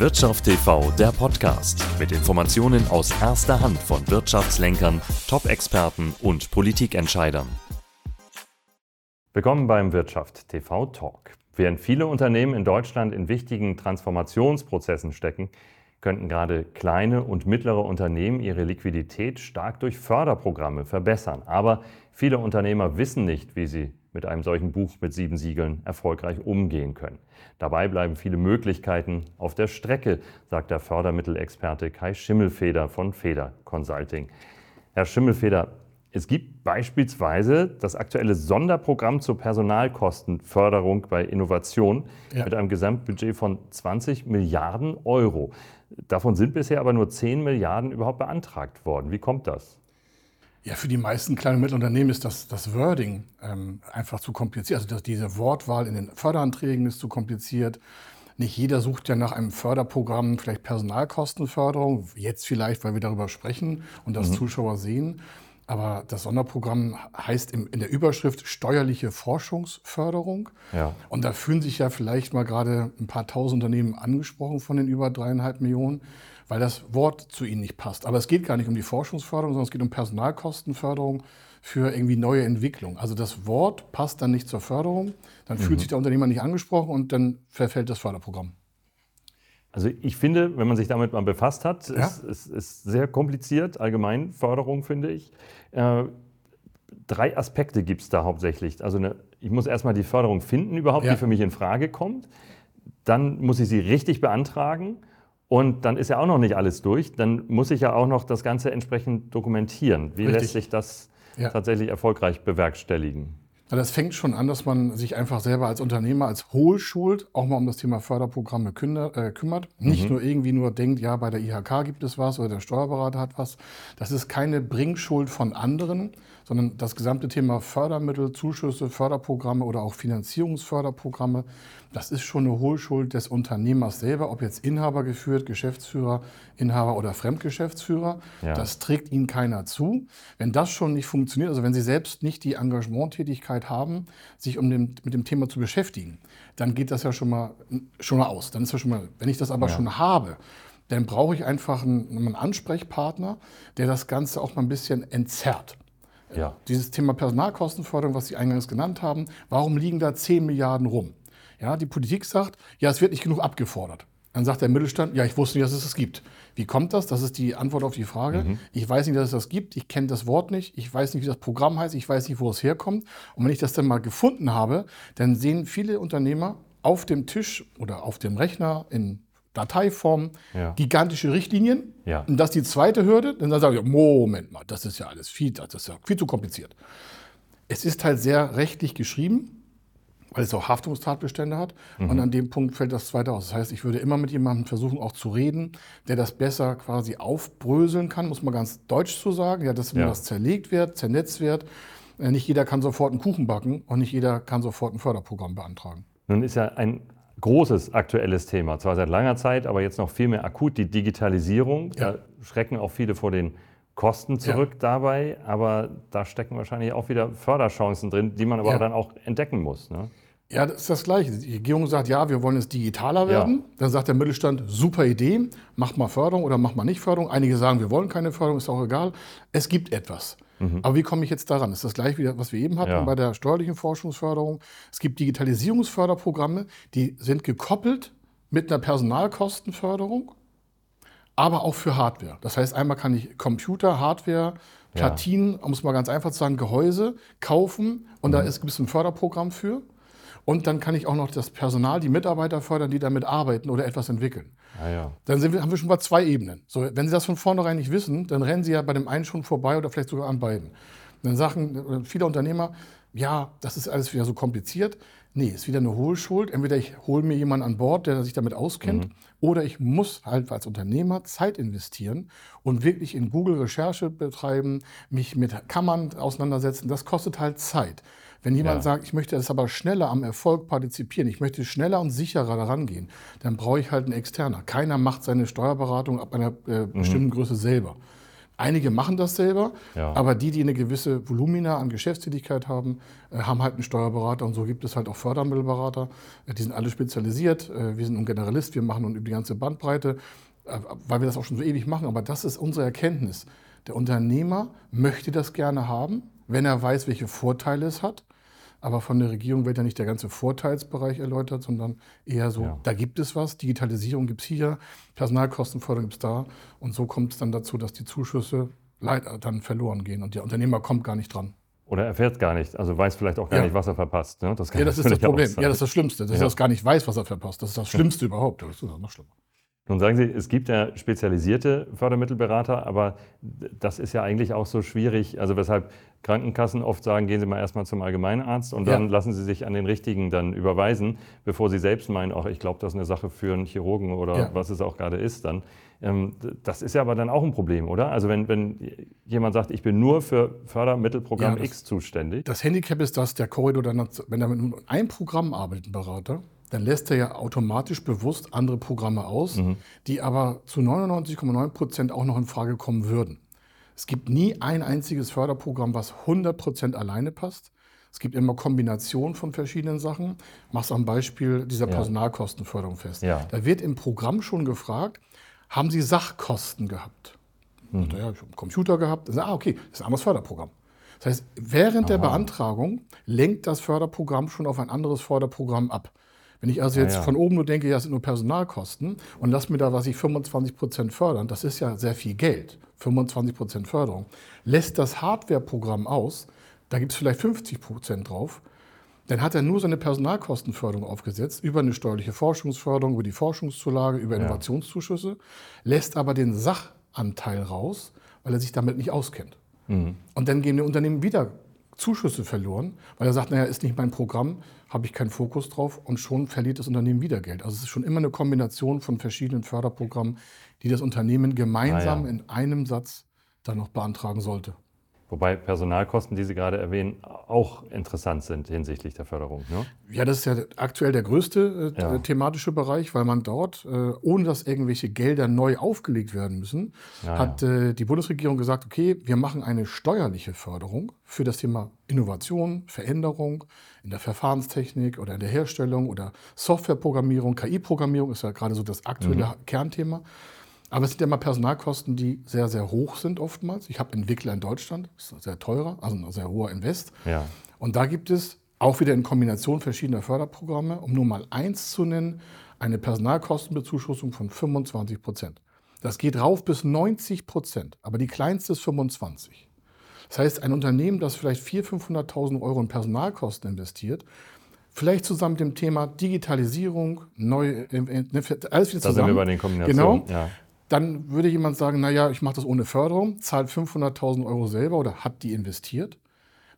Wirtschaft TV, der Podcast mit Informationen aus erster Hand von Wirtschaftslenkern, Top-Experten und Politikentscheidern. Willkommen beim Wirtschaft TV Talk. Während viele Unternehmen in Deutschland in wichtigen Transformationsprozessen stecken, könnten gerade kleine und mittlere Unternehmen ihre Liquidität stark durch Förderprogramme verbessern. Aber viele Unternehmer wissen nicht, wie sie mit einem solchen Buch mit sieben Siegeln erfolgreich umgehen können. Dabei bleiben viele Möglichkeiten auf der Strecke, sagt der Fördermittelexperte Kai Schimmelfeder von Feder Consulting. Herr Schimmelfeder, es gibt beispielsweise das aktuelle Sonderprogramm zur Personalkostenförderung bei Innovation ja. mit einem Gesamtbudget von 20 Milliarden Euro. Davon sind bisher aber nur 10 Milliarden überhaupt beantragt worden. Wie kommt das? Ja, für die meisten kleinen und mittleren Unternehmen ist das, das Wording ähm, einfach zu kompliziert. Also das, diese Wortwahl in den Förderanträgen ist zu kompliziert. Nicht jeder sucht ja nach einem Förderprogramm, vielleicht Personalkostenförderung, jetzt vielleicht, weil wir darüber sprechen und das mhm. Zuschauer sehen. Aber das Sonderprogramm heißt in der Überschrift steuerliche Forschungsförderung. Ja. Und da fühlen sich ja vielleicht mal gerade ein paar tausend Unternehmen angesprochen von den über dreieinhalb Millionen weil das Wort zu ihnen nicht passt. Aber es geht gar nicht um die Forschungsförderung, sondern es geht um Personalkostenförderung für irgendwie neue Entwicklung. Also das Wort passt dann nicht zur Förderung, dann mhm. fühlt sich der Unternehmer nicht angesprochen und dann verfällt das Förderprogramm. Also ich finde, wenn man sich damit mal befasst hat, ja? ist, ist, ist sehr kompliziert, allgemein Förderung finde ich. Äh, drei Aspekte gibt es da hauptsächlich. Also eine, ich muss erstmal die Förderung finden überhaupt, ja. die für mich in Frage kommt. Dann muss ich sie richtig beantragen und dann ist ja auch noch nicht alles durch. Dann muss ich ja auch noch das Ganze entsprechend dokumentieren. Wie Richtig. lässt sich das ja. tatsächlich erfolgreich bewerkstelligen? Das fängt schon an, dass man sich einfach selber als Unternehmer, als Hohlschuld auch mal um das Thema Förderprogramme äh, kümmert. Nicht mhm. nur irgendwie nur denkt, ja, bei der IHK gibt es was oder der Steuerberater hat was. Das ist keine Bringschuld von anderen, sondern das gesamte Thema Fördermittel, Zuschüsse, Förderprogramme oder auch Finanzierungsförderprogramme, das ist schon eine Hohlschuld des Unternehmers selber, ob jetzt Inhaber geführt, Geschäftsführer, Inhaber oder Fremdgeschäftsführer. Ja. Das trägt Ihnen keiner zu. Wenn das schon nicht funktioniert, also wenn Sie selbst nicht die Engagementtätigkeit haben, sich um den, mit dem Thema zu beschäftigen, dann geht das ja schon mal, schon mal aus. Dann ist ja schon mal, wenn ich das aber ja. schon habe, dann brauche ich einfach einen, einen Ansprechpartner, der das Ganze auch mal ein bisschen entzerrt. Ja. Dieses Thema Personalkostenförderung, was Sie eingangs genannt haben, warum liegen da 10 Milliarden rum? Ja, die Politik sagt, ja, es wird nicht genug abgefordert. Dann sagt der Mittelstand, ja, ich wusste nicht, dass es das gibt. Wie kommt das? Das ist die Antwort auf die Frage. Mhm. Ich weiß nicht, dass es das gibt. Ich kenne das Wort nicht. Ich weiß nicht, wie das Programm heißt. Ich weiß nicht, wo es herkommt. Und wenn ich das dann mal gefunden habe, dann sehen viele Unternehmer auf dem Tisch oder auf dem Rechner in Dateiform ja. gigantische Richtlinien. Ja. Und das ist die zweite Hürde. Dann sage ich, Moment mal, das ist ja alles viel, das ist ja viel zu kompliziert. Es ist halt sehr rechtlich geschrieben, weil es auch Haftungstatbestände hat. Mhm. Und an dem Punkt fällt das zweite aus. Das heißt, ich würde immer mit jemandem versuchen, auch zu reden, der das besser quasi aufbröseln kann, muss man ganz deutsch zu sagen. Ja, dass ja. das zerlegt wird, zernetzt wird. Äh, nicht jeder kann sofort einen Kuchen backen und nicht jeder kann sofort ein Förderprogramm beantragen. Nun ist ja ein großes aktuelles Thema, zwar seit langer Zeit, aber jetzt noch viel mehr akut, die Digitalisierung. Ja. Da schrecken auch viele vor den Kosten zurück ja. dabei, aber da stecken wahrscheinlich auch wieder Förderchancen drin, die man aber ja. dann auch entdecken muss. Ne? Ja, das ist das Gleiche. Die Regierung sagt, ja, wir wollen jetzt digitaler werden. Ja. Dann sagt der Mittelstand, super Idee, macht mal Förderung oder macht mal nicht Förderung. Einige sagen, wir wollen keine Förderung, ist auch egal. Es gibt etwas. Mhm. Aber wie komme ich jetzt daran? Das ist das gleiche, was wir eben hatten ja. bei der steuerlichen Forschungsförderung. Es gibt Digitalisierungsförderprogramme, die sind gekoppelt mit einer Personalkostenförderung, aber auch für Hardware. Das heißt, einmal kann ich Computer, Hardware, Platinen, ja. um es mal ganz einfach zu sagen, Gehäuse kaufen und mhm. da gibt es ein Förderprogramm für. Und dann kann ich auch noch das Personal, die Mitarbeiter fördern, die damit arbeiten oder etwas entwickeln. Ah, ja. Dann wir, haben wir schon mal zwei Ebenen. So, wenn Sie das von vornherein nicht wissen, dann rennen Sie ja bei dem einen schon vorbei oder vielleicht sogar an beiden. Dann sagen äh, viele Unternehmer, ja, das ist alles wieder so kompliziert. Nee, ist wieder eine Hohlschuld. Entweder ich hole mir jemanden an Bord, der sich damit auskennt, mhm. oder ich muss halt als Unternehmer Zeit investieren und wirklich in Google Recherche betreiben, mich mit Kammern auseinandersetzen. Das kostet halt Zeit. Wenn jemand ja. sagt, ich möchte das aber schneller am Erfolg partizipieren, ich möchte schneller und sicherer daran gehen, dann brauche ich halt einen Externer. Keiner macht seine Steuerberatung ab einer äh, mhm. bestimmten Größe selber. Einige machen das selber, Ja. aber die, die eine gewisse Volumina an Geschäftstätigkeit haben, äh, haben halt einen Steuerberater und so gibt es halt auch Fördermittelberater. Äh, Die sind alle spezialisiert. Äh, Wir sind ein Generalist, wir machen und über die ganze Bandbreite, weil wir das auch schon so ewig machen. Aber das ist unsere Erkenntnis. Der Unternehmer möchte das gerne haben, wenn er weiß, welche Vorteile es hat. Aber von der Regierung wird ja nicht der ganze Vorteilsbereich erläutert, sondern eher so, Ja. da gibt es was, Digitalisierung gibt es hier, Personalkostenförderung gibt es da. Und so kommt es dann dazu, dass die Zuschüsse leider dann verloren gehen und der Unternehmer kommt gar nicht dran. Oder er fährt gar nicht, also weiß vielleicht auch gar Ja. nicht, was er verpasst. Ne? kann Ja, das ist das auch Problem. Ja, das ist das Schlimmste, dass Ja. er das gar nicht weiß, was er verpasst. Das ist das Schlimmste überhaupt. Das ist noch schlimmer. Nun sagen Sie, es gibt ja spezialisierte Fördermittelberater, aber das ist ja eigentlich auch so schwierig. Also weshalb Krankenkassen oft sagen, gehen Sie mal erstmal zum Allgemeinarzt und dann Ja. lassen Sie sich an den richtigen dann überweisen, bevor Sie selbst meinen, auch ich glaube, das ist eine Sache für einen Chirurgen oder Ja. was es auch gerade ist dann. Ähm, Das ist ja aber dann auch ein Problem, oder? Also wenn, wenn jemand sagt, ich bin nur für Fördermittelprogramm Ja, das- X zuständig. Das Handicap ist, dass der Korridor dann, wenn er mit nur einem Programm arbeitet, ein Berater, dann lässt er ja automatisch bewusst andere Programme aus, die aber zu 99,9 Prozent auch noch in Frage kommen würden. Es gibt nie ein einziges Förderprogramm, was 100 Prozent alleine passt. Es gibt immer Kombinationen von verschiedenen Sachen. Mach's am Beispiel dieser Ja. Personalkostenförderung fest. Ja. Da wird im Programm schon gefragt, haben Sie Sachkosten gehabt? Und ja, ich habe einen Computer gehabt. Ah, okay, das ist ein anderes Förderprogramm. Das heißt, während der Beantragung lenkt das Förderprogramm schon auf ein anderes Förderprogramm ab. Wenn ich also jetzt ja. von oben nur denke, ja, es sind nur Personalkosten und lass mir da, was ich 25 Prozent fördern, das ist ja sehr viel Geld, 25 Prozent Förderung, lässt das Hardware-Programm aus, da gibt es vielleicht 50 Prozent drauf, dann hat er nur seine Personalkostenförderung aufgesetzt, über eine steuerliche Forschungsförderung, über die Forschungszulage, über Innovationszuschüsse, lässt aber den Sachanteil raus, weil er sich damit nicht auskennt. Und dann gehen die Unternehmen wieder Zuschüsse verloren, weil er sagt, naja, ist nicht mein Programm, habe ich keinen Fokus drauf und schon verliert das Unternehmen wieder Geld. Also es ist schon immer eine Kombination von verschiedenen Förderprogrammen, die das Unternehmen gemeinsam Ah, ja. in einem Satz dann noch beantragen sollte. Wobei Personalkosten, die Sie gerade erwähnen, auch interessant sind hinsichtlich der Förderung. Ne? Ja, das ist ja aktuell der größte äh, Ja. thematische Bereich, weil man dort, äh, ohne dass irgendwelche Gelder neu aufgelegt werden müssen, Ja, hat äh, die Bundesregierung gesagt, okay, wir machen eine steuerliche Förderung für das Thema Innovation, Veränderung in der Verfahrenstechnik oder in der Herstellung oder Softwareprogrammierung, KI-Programmierung ist ja gerade so das aktuelle Kernthema. Aber es sind ja mal Personalkosten, die sehr, sehr hoch sind oftmals. Ich habe Entwickler in Deutschland, das ist sehr teurer, also ein sehr hoher Invest. Ja. Und da gibt es auch wieder in Kombination verschiedener Förderprogramme, um nur mal eins zu nennen, eine Personalkostenbezuschussung von 25 Prozent. Das geht rauf bis 90 Prozent, aber die kleinste ist 25. Das heißt, ein Unternehmen, das vielleicht 400.000, 500.000 Euro in Personalkosten investiert, vielleicht zusammen mit dem Thema Digitalisierung, neue, äh, äh, alles wieder Da zusammen. sind wir bei den Kombinationen. Genau. Ja. Dann würde jemand sagen, naja, ich mache das ohne Förderung, zahlt 500.000 Euro selber oder hat die investiert.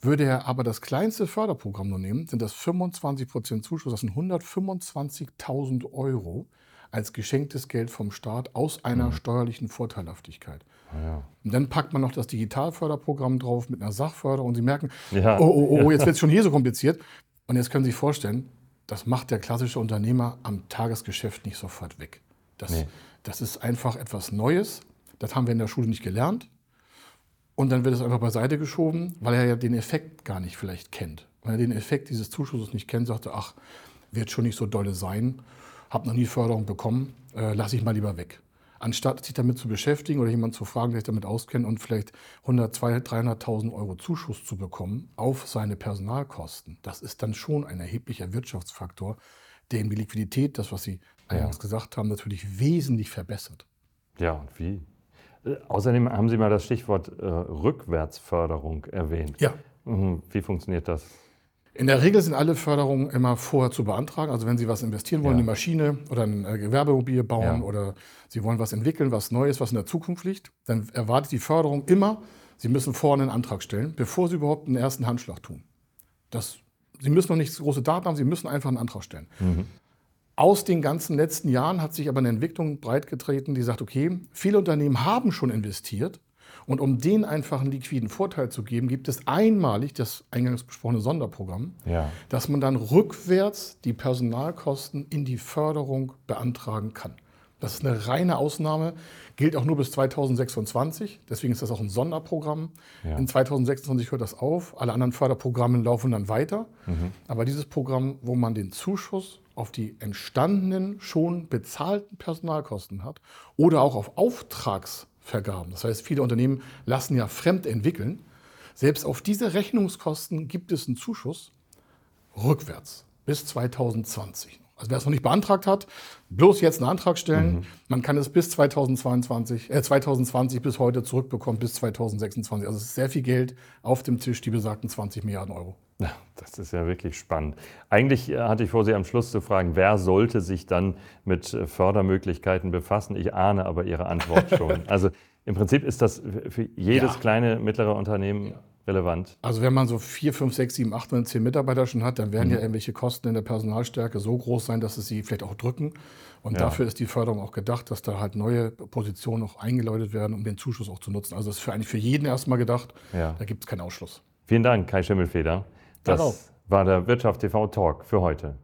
Würde er aber das kleinste Förderprogramm nur nehmen, sind das 25 Prozent Zuschuss, das sind 125.000 Euro als geschenktes Geld vom Staat aus einer steuerlichen Vorteilhaftigkeit. Ja. Und dann packt man noch das Digitalförderprogramm drauf mit einer Sachförderung und Sie merken, Ja. oh, oh, oh, jetzt wird es schon hier so kompliziert. Und jetzt können Sie sich vorstellen, das macht der klassische Unternehmer am Tagesgeschäft nicht sofort weg. Das, Nee. Das ist einfach etwas Neues. Das haben wir in der Schule nicht gelernt. Und dann wird es einfach beiseite geschoben, weil er ja den Effekt gar nicht vielleicht kennt. Wenn er den Effekt dieses Zuschusses nicht kennt, sagt er, ach, wird schon nicht so dolle sein, habe noch nie Förderung bekommen, äh, lasse ich mal lieber weg. Anstatt sich damit zu beschäftigen oder jemanden zu fragen, der sich damit auskennt und vielleicht 100, 200, 300.000 Euro Zuschuss zu bekommen auf seine Personalkosten, das ist dann schon ein erheblicher Wirtschaftsfaktor, der ihm die Liquidität, das, was Sie eingangs gesagt haben, natürlich wesentlich verbessert. Ja, und wie? Äh, Außerdem haben Sie mal das Stichwort äh, Rückwärtsförderung erwähnt. Ja. Mhm. Wie funktioniert das? In der Regel sind alle Förderungen immer vorher zu beantragen. Also wenn Sie was investieren wollen, Ja. eine Maschine oder ein äh, Gewerbemobil bauen Ja. oder Sie wollen was entwickeln, was Neues, was in der Zukunft liegt, dann erwartet die Förderung immer, Sie müssen vorher einen Antrag stellen, bevor Sie überhaupt einen ersten Handschlag tun. Das, Sie müssen noch nicht große Daten haben, Sie müssen einfach einen Antrag stellen. Aus den ganzen letzten Jahren hat sich aber eine Entwicklung breitgetreten, die sagt, okay, viele Unternehmen haben schon investiert und um denen einfach einen liquiden Vorteil zu geben, gibt es einmalig das eingangs besprochene Sonderprogramm, Ja. dass man dann rückwärts die Personalkosten in die Förderung beantragen kann. Das ist eine reine Ausnahme, gilt auch nur bis 2026. Deswegen ist das auch ein Sonderprogramm. Ja. In 2026 hört das auf. Alle anderen Förderprogramme laufen dann weiter. Mhm. Aber dieses Programm, wo man den Zuschuss auf die entstandenen, schon bezahlten Personalkosten hat oder auch auf Auftragsvergaben. Das heißt, viele Unternehmen lassen ja fremd entwickeln. Selbst auf diese Rechnungskosten gibt es einen Zuschuss rückwärts bis 2020. Also wer es noch nicht beantragt hat, bloß jetzt einen Antrag stellen. Mhm. Man kann es bis 2022, äh 2020 bis heute zurückbekommen, bis 2026. Also es ist sehr viel Geld auf dem Tisch, die besagten 20 Milliarden Euro. Ja, das ist ja wirklich spannend. Eigentlich äh, hatte ich vor, Sie am Schluss zu fragen, wer sollte sich dann mit äh, Fördermöglichkeiten befassen? Ich ahne aber Ihre Antwort schon. also im Prinzip ist das für jedes ja. kleine, mittlere Unternehmen ja relevant? Also wenn man so vier, fünf, sechs, sieben, acht, neun, zehn Mitarbeiter schon hat, dann werden mhm. ja irgendwelche Kosten in der Personalstärke so groß sein, dass es sie vielleicht auch drücken. Und ja. dafür ist die Förderung auch gedacht, dass da halt neue Positionen auch eingeläutet werden, um den Zuschuss auch zu nutzen. Also das ist für eigentlich für jeden erstmal gedacht. Ja. Da gibt es keinen Ausschluss. Vielen Dank, Kai Schimmelfeder. Das Darauf. war der Wirtschaft TV Talk für heute.